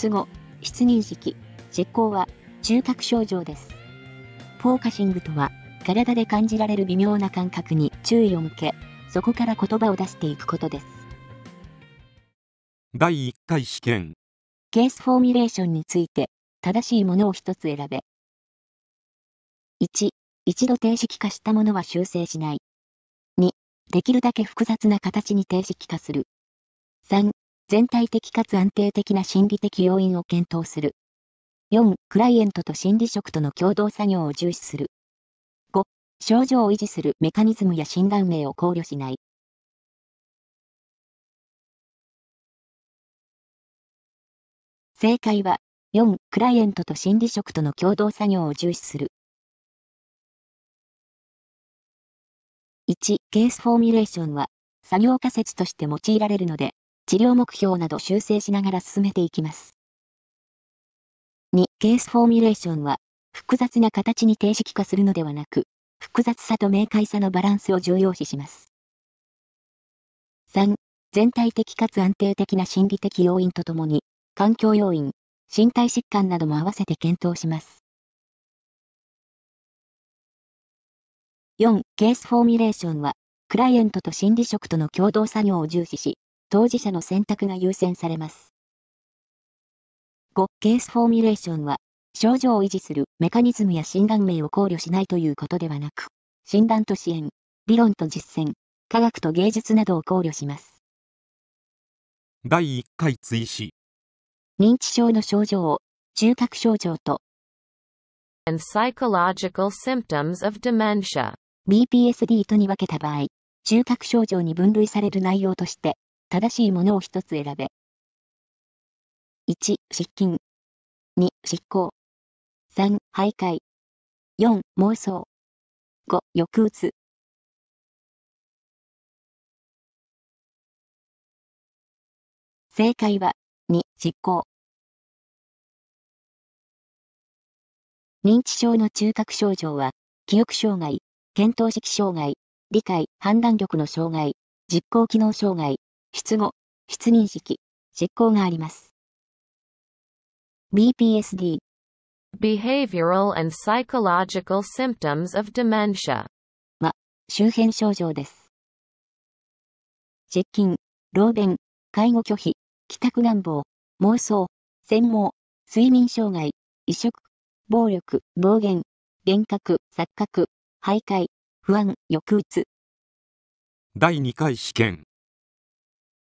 出後、失認識、実行は中核症状です。フォーカシングとは、体で感じられる微妙な感覚に注意を向け、そこから言葉を出していくことです。第1回試験ケースフォーミュレーションについて、正しいものを一つ選べ。1、一度定式化したものは修正しない。2、できるだけ複雑な形に定式化する。3、全体的かつ安定的な心理的要因を検討する。4、クライエントと心理職との共同作業を重視する。5、症状を維持するメカニズムや診断名を考慮しない。正解は、4、クライエントと心理職との共同作業を重視する。1、ケースフォーミュレーションは、作業仮説として用いられるので、治療目標など修正しながら進めていきます。2、ケースフォーミュレーションは、複雑な形に定式化するのではなく、複雑さと明快さのバランスを重要視します。3、全体的かつ安定的な心理的要因とともに、環境要因、身体疾患なども合わせて検討します。4. ケースフォーミュレーションは、クライエントと心理職との共同作業を重視し、当事者の選択が優先されます。5. ケースフォーミュレーションは、症状を維持するメカニズムや診断名を考慮しないということではなく、診断と支援、理論と実践、科学と芸術などを考慮します。第1回追試認知症の症状を中核症状と and psychological symptoms of dementia BPSD とに分けた場合、中核症状に分類される内容として、正しいものを一つ選べ。1、失禁。2、執行。3、徘徊。4、妄想。5、抑うつ。正解は、2、執行。認知症の中核症状は、記憶障害、検討式障害、理解、判断力の障害、実行機能障害、失語、失認識、執行があります。BPSD Behavioral and Psychological Symptoms of Dementia は、周辺症状です。接近、老便、介護拒否、帰宅願望、妄想、専門、睡眠障害、移植、暴力、暴言、幻覚、錯覚、徘徊、不安、抑うつ。第2回試験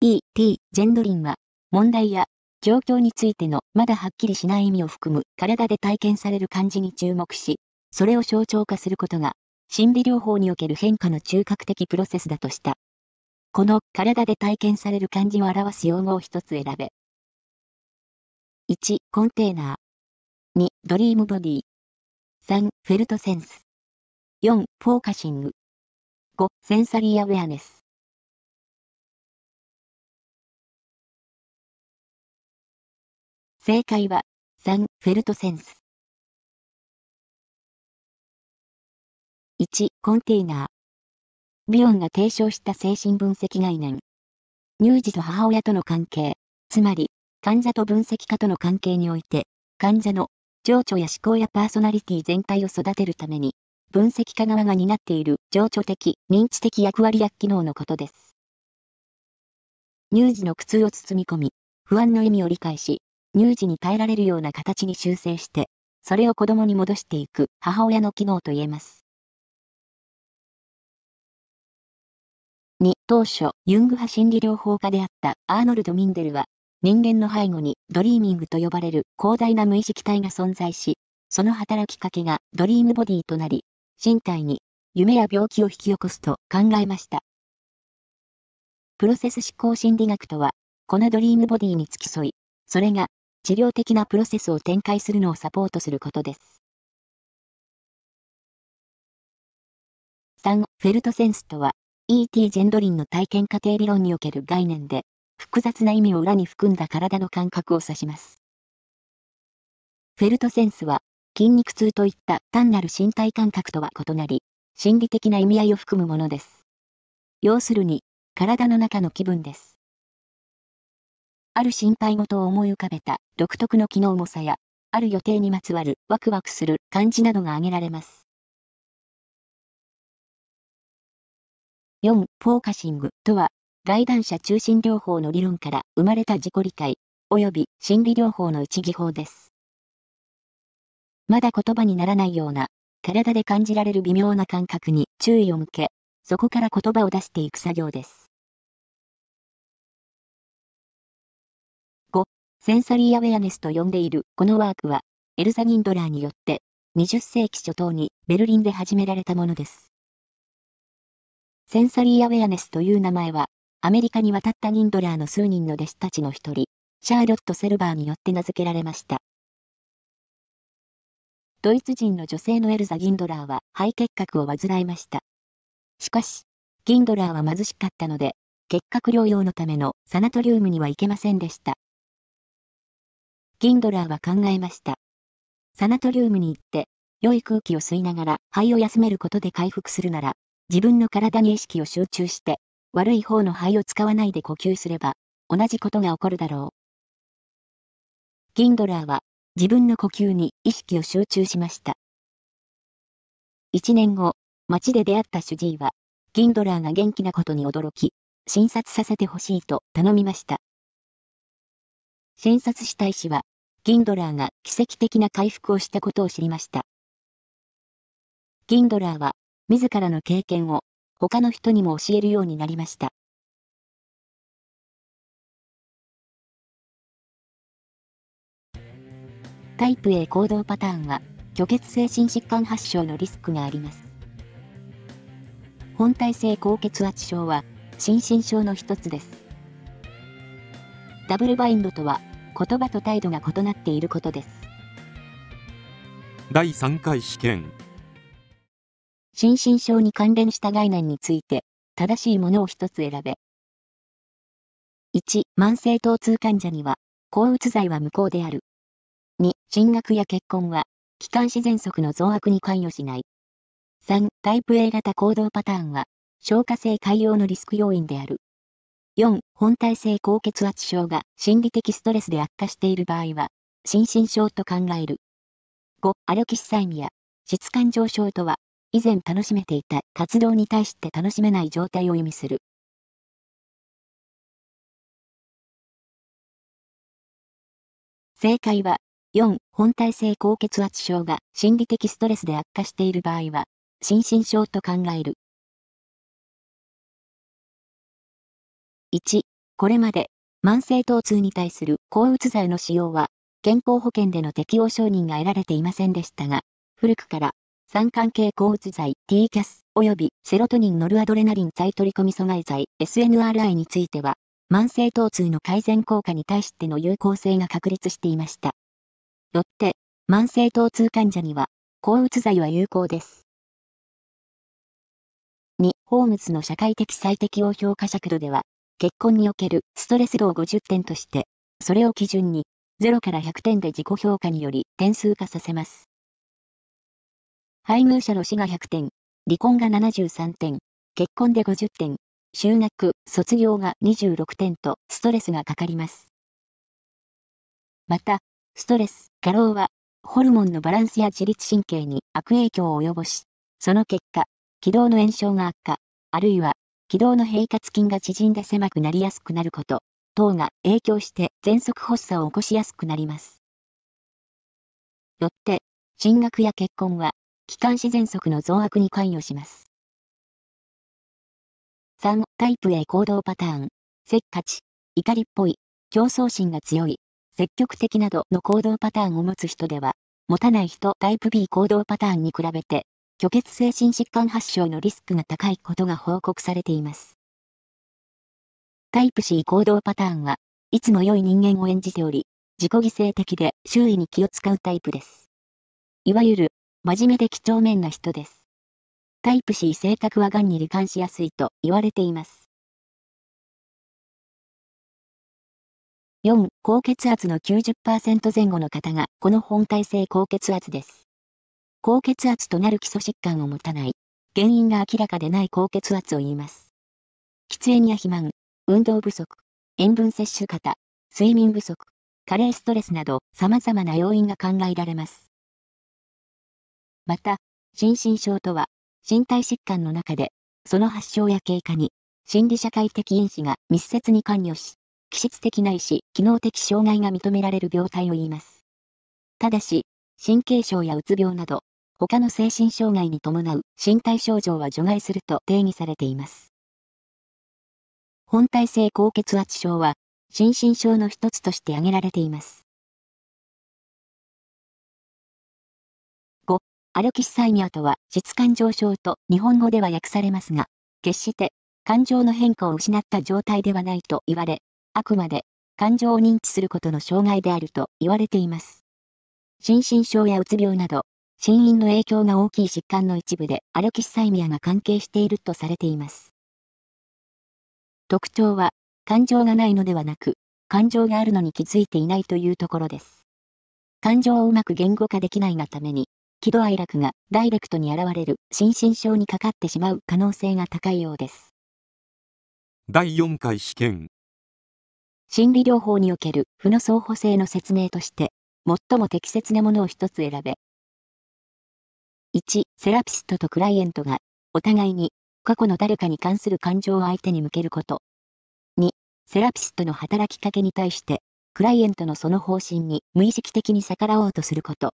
E.T. ジェンドリンは、問題や状況についてのまだはっきりしない意味を含む体で体験される感じに注目し、それを象徴化することが、心理療法における変化の中核的プロセスだとした。この体で体験される感じを表す用語を一つ選べ。1、コンテーナー。2、ドリームボディ。3、フェルトセンス。4、フォーカシング。5、センサリーアウェアネス。正解は、3、フェルトセンス。1、コンテーナー。ビオンが提唱した精神分析概念。乳児と母親との関係、つまり、患者と分析家との関係において、患者の情緒や思考やパーソナリティ全体を育てるために、分析家側が担っている情緒的、認知的役割や機能のことです。乳児の苦痛を包み込み、不安の意味を理解し、乳児に耐えられるような形に修正して、それを子供に戻していく母親の機能と言えます。2. 当初、ユング派心理療法家であったアーノルド・ミンデルは、人間の背後にドリーミングと呼ばれる広大な無意識体が存在し、その働きかけがドリームボディとなり、身体に夢や病気を引き起こすと考えました。プロセス思考心理学とは、このドリームボディに付き添い、それが治療的なプロセスを展開するのをサポートすることです。3. フェルトセンスとは、E.T. ジェンドリンの体験過程理論における概念で、複雑な意味を裏に含んだ体の感覚を指します。フェルトセンスは、筋肉痛といった単なる身体感覚とは異なり、心理的な意味合いを含むものです。要するに、体の中の気分です。ある心配事を思い浮かべた独特の機能重さや、ある予定にまつわるワクワクする感じなどが挙げられます。4. フォーカシングとは、外談者中心療法の理論から生まれた自己理解、及び心理療法の一技法です。まだ言葉にならないような、体で感じられる微妙な感覚に注意を向け、そこから言葉を出していく作業です。センサリーアウェアネスと呼んでいるこのワークは、エルザ・ギンドラーによって20世紀初頭にベルリンで始められたものです。センサリーアウェアネスという名前は、アメリカに渡ったギンドラーの数人の弟子たちの一人、シャーロット・セルバーによって名付けられました。ドイツ人の女性のエルザ・ギンドラーは肺結核を患いました。しかし、ギンドラーは貧しかったので、結核療養のためのサナトリウムには行けませんでした。ギンドラーは考えました。サナトリウムに行って、良い空気を吸いながら肺を休めることで回復するなら、自分の体に意識を集中して、悪い方の肺を使わないで呼吸すれば、同じことが起こるだろう。ギンドラーは、自分の呼吸に意識を集中しました。一年後、街で出会った主治医は、ギンドラーが元気なことに驚き、診察させてほしいと頼みました。診察した医師は、ギンドラーが奇跡的な回復をしたことを知りました。ギンドラーは、自らの経験を他の人にも教えるようになりました。タイプ A 行動パターンは、虚血性心疾患発症のリスクがあります。本体性高血圧症は、心身症の一つです。ダブルバインドとは、言葉と態度が異なっていることです。第3回試験心身症に関連した概念について、正しいものを一つ選べ。1、慢性疼痛患者には、抗うつ剤は無効である。2、進学や結婚は、気管支喘息の増悪に関与しない。3、タイプ A 型行動パターンは、消化性潰瘍のリスク要因である。4、本体性高血圧症が心理的ストレスで悪化している場合は、心身症と考える。5、アルキシサイミア、質感上昇とは、以前楽しめていた活動に対して楽しめない状態を意味する。正解は、4、本体性高血圧症が心理的ストレスで悪化している場合は、心身症と考える。1、これまで、慢性疼痛に対する抗うつ剤の使用は、健康保険での適用承認が得られていませんでしたが、古くから、酸関係抗うつ剤 TCAS 及びセロトニンノルアドレナリン再取り込み阻害剤 SNRI については、慢性疼痛の改善効果に対しての有効性が確立していました。よって、慢性疼痛患者には、抗うつ剤は有効です。2、ホームズの社会的最適応評価尺度では、結婚におけるストレス度を50点として、それを基準に、0から100点で自己評価により点数化させます。配偶者の死が100点、離婚が73点、結婚で50点、就学、卒業が26点とストレスがかかります。また、ストレス、過労は、ホルモンのバランスや自律神経に悪影響を及ぼし、その結果、気道の炎症が悪化、あるいは、気道の平滑筋が縮んで狭くなりやすくなること、等が影響して喘息発作を起こしやすくなります。よって、進学や結婚は、気管支喘息の増悪に関与します。3、タイプ A 行動パターン。せっかち、怒りっぽい、競争心が強い、積極的などの行動パターンを持つ人では、持たない人タイプ B 行動パターンに比べて、虚血性心疾患発症のリスクが高いことが報告されています。タイプ C 行動パターンは、いつも良い人間を演じており、自己犠牲的で周囲に気を使うタイプです。いわゆる、真面目で几帳面な人です。タイプ C 性格は癌に罹患しやすいと言われています。4、高血圧の90%前後の方が、この本体性高血圧です。高血圧となる基礎疾患を持たない、原因が明らかでない高血圧を言います。喫煙や肥満、運動不足、塩分摂取型、睡眠不足、加齢ストレスなど様々な要因が考えられます。また、心身症とは、身体疾患の中で、その発症や経過に、心理社会的因子が密接に関与し、気質的ないし機能的障害が認められる病態を言います。ただし、神経症やうつ病など、他の精神障害に伴う身体症状は除外すると定義されています。本体性高血圧症は、心身症の一つとして挙げられています。5、アルキスサイミアとは、質感情症と日本語では訳されますが、決して感情の変化を失った状態ではないと言われ、あくまで感情を認知することの障害であると言われています。心身症やうつ病など、心因の影響が大きい疾患の一部でアルキスサイミアが関係しているとされています。特徴は、感情がないのではなく、感情があるのに気づいていないというところです。感情をうまく言語化できないがために、喜怒哀楽がダイレクトに現れる心身症にかかってしまう可能性が高いようです。第4回試験心理療法における負の相補性の説明として、最も適切なものを一つ選べ。1、セラピストとクライエントが、お互いに、過去の誰かに関する感情を相手に向けること。2、セラピストの働きかけに対して、クライエントのその方針に無意識的に逆らおうとすること。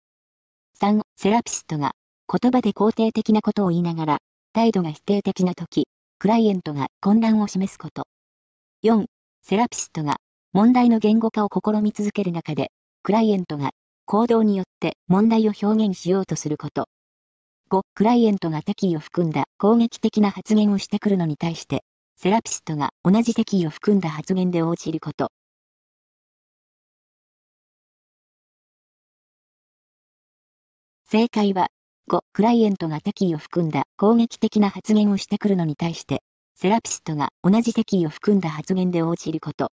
3、セラピストが言葉で肯定的なことを言いながら、態度が否定的な時、クライエントが混乱を示すこと。4、セラピストが問題の言語化を試み続ける中で、クライエントが行動によって問題を表現しようとすること。5、クライエントが敵意を含んだ攻撃的な発言をしてくるのに対して、セラピストが同じ敵意を含んだ発言で応じること。正解は、5、クライエントが敵意を含んだ攻撃的な発言をしてくるのに対して、セラピストが同じ敵意を含んだ発言で応じること。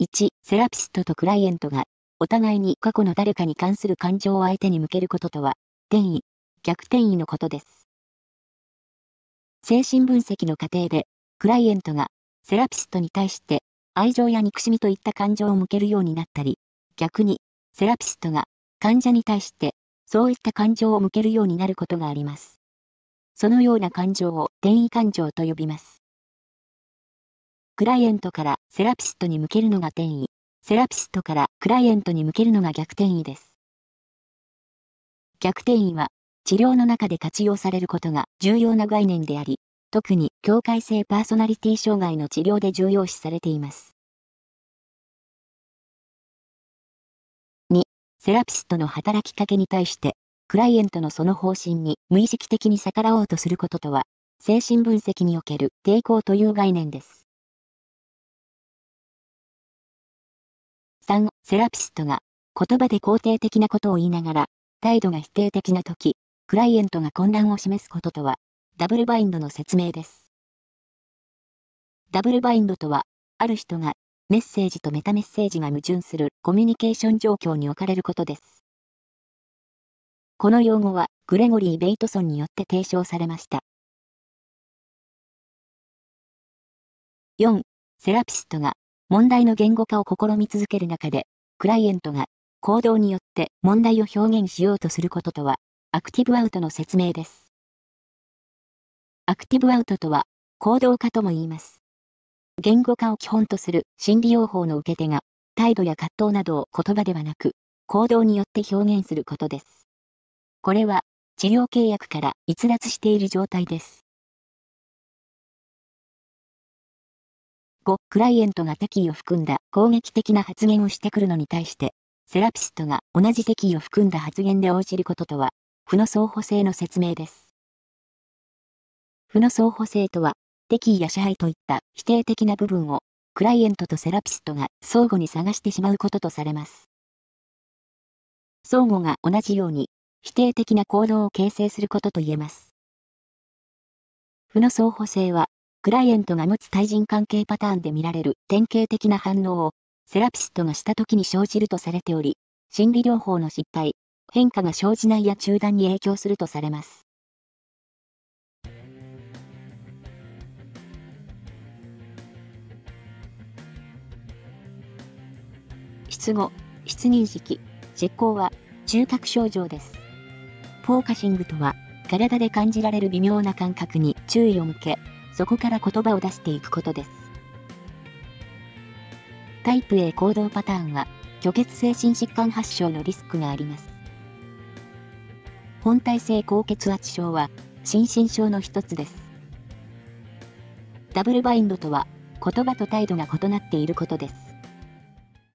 1、セラピストとクライエントがお互いに過去の誰かに関する感情を相手に向けることとは、転移、逆転移のことです。精神分析の過程で、クライエントがセラピストに対して愛情や憎しみといった感情を向けるようになったり、逆にセラピストが患者に対してそういった感情を向けるようになることがあります。そのような感情を転移感情と呼びます。クライエントからセラピストに向けるのが転移。セラピストからクライエントに向けるのが逆転移です。逆転移は、治療の中で活用されることが重要な概念であり、特に境界性パーソナリティ障害の治療で重要視されています。2、セラピストの働きかけに対して、クライエントのその方針に無意識的に逆らおうとすることとは、精神分析における抵抗という概念です。セラピストが言葉で肯定的なことを言いながら、態度が否定的な時、クライエントが混乱を示すこととは、ダブルバインドの説明です。ダブルバインドとは、ある人がメッセージとメタメッセージが矛盾するコミュニケーション状況に置かれることです。この用語はグレゴリー・ベイトソンによって提唱されました。4. セラピストが問題の言語化を試み続ける中で、クライエントが行動によって問題を表現しようとすることとは、アクティブアウトの説明です。アクティブアウトとは、行動化とも言います。言語化を基本とする心理療法の受け手が、態度や葛藤などを言葉ではなく、行動によって表現することです。これは、治療契約から逸脱している状態です。5、クライエントが敵意を含んだ攻撃的な発言をしてくるのに対して、セラピストが同じ敵意を含んだ発言で応じることとは、負の相補性の説明です。負の相補性とは、敵意や支配といった否定的な部分を、クライエントとセラピストが相互に探してしまうこととされます。相互が同じように、否定的な行動を形成することと言えます。負の相補性は、クライエントが持つ対人関係パターンで見られる典型的な反応を、セラピストがした時に生じるとされており、心理療法の失敗、変化が生じないや中断に影響するとされます。失語、失認識、実行は中核症状です。フォーカシングとは、体で感じられる微妙な感覚に注意を向け、そこから言葉を出していくことです。タイプ A 行動パターンは、虚血性心疾患発症のリスクがあります。本体性高血圧症は、心身症の一つです。ダブルバインドとは、言葉と態度が異なっていることです。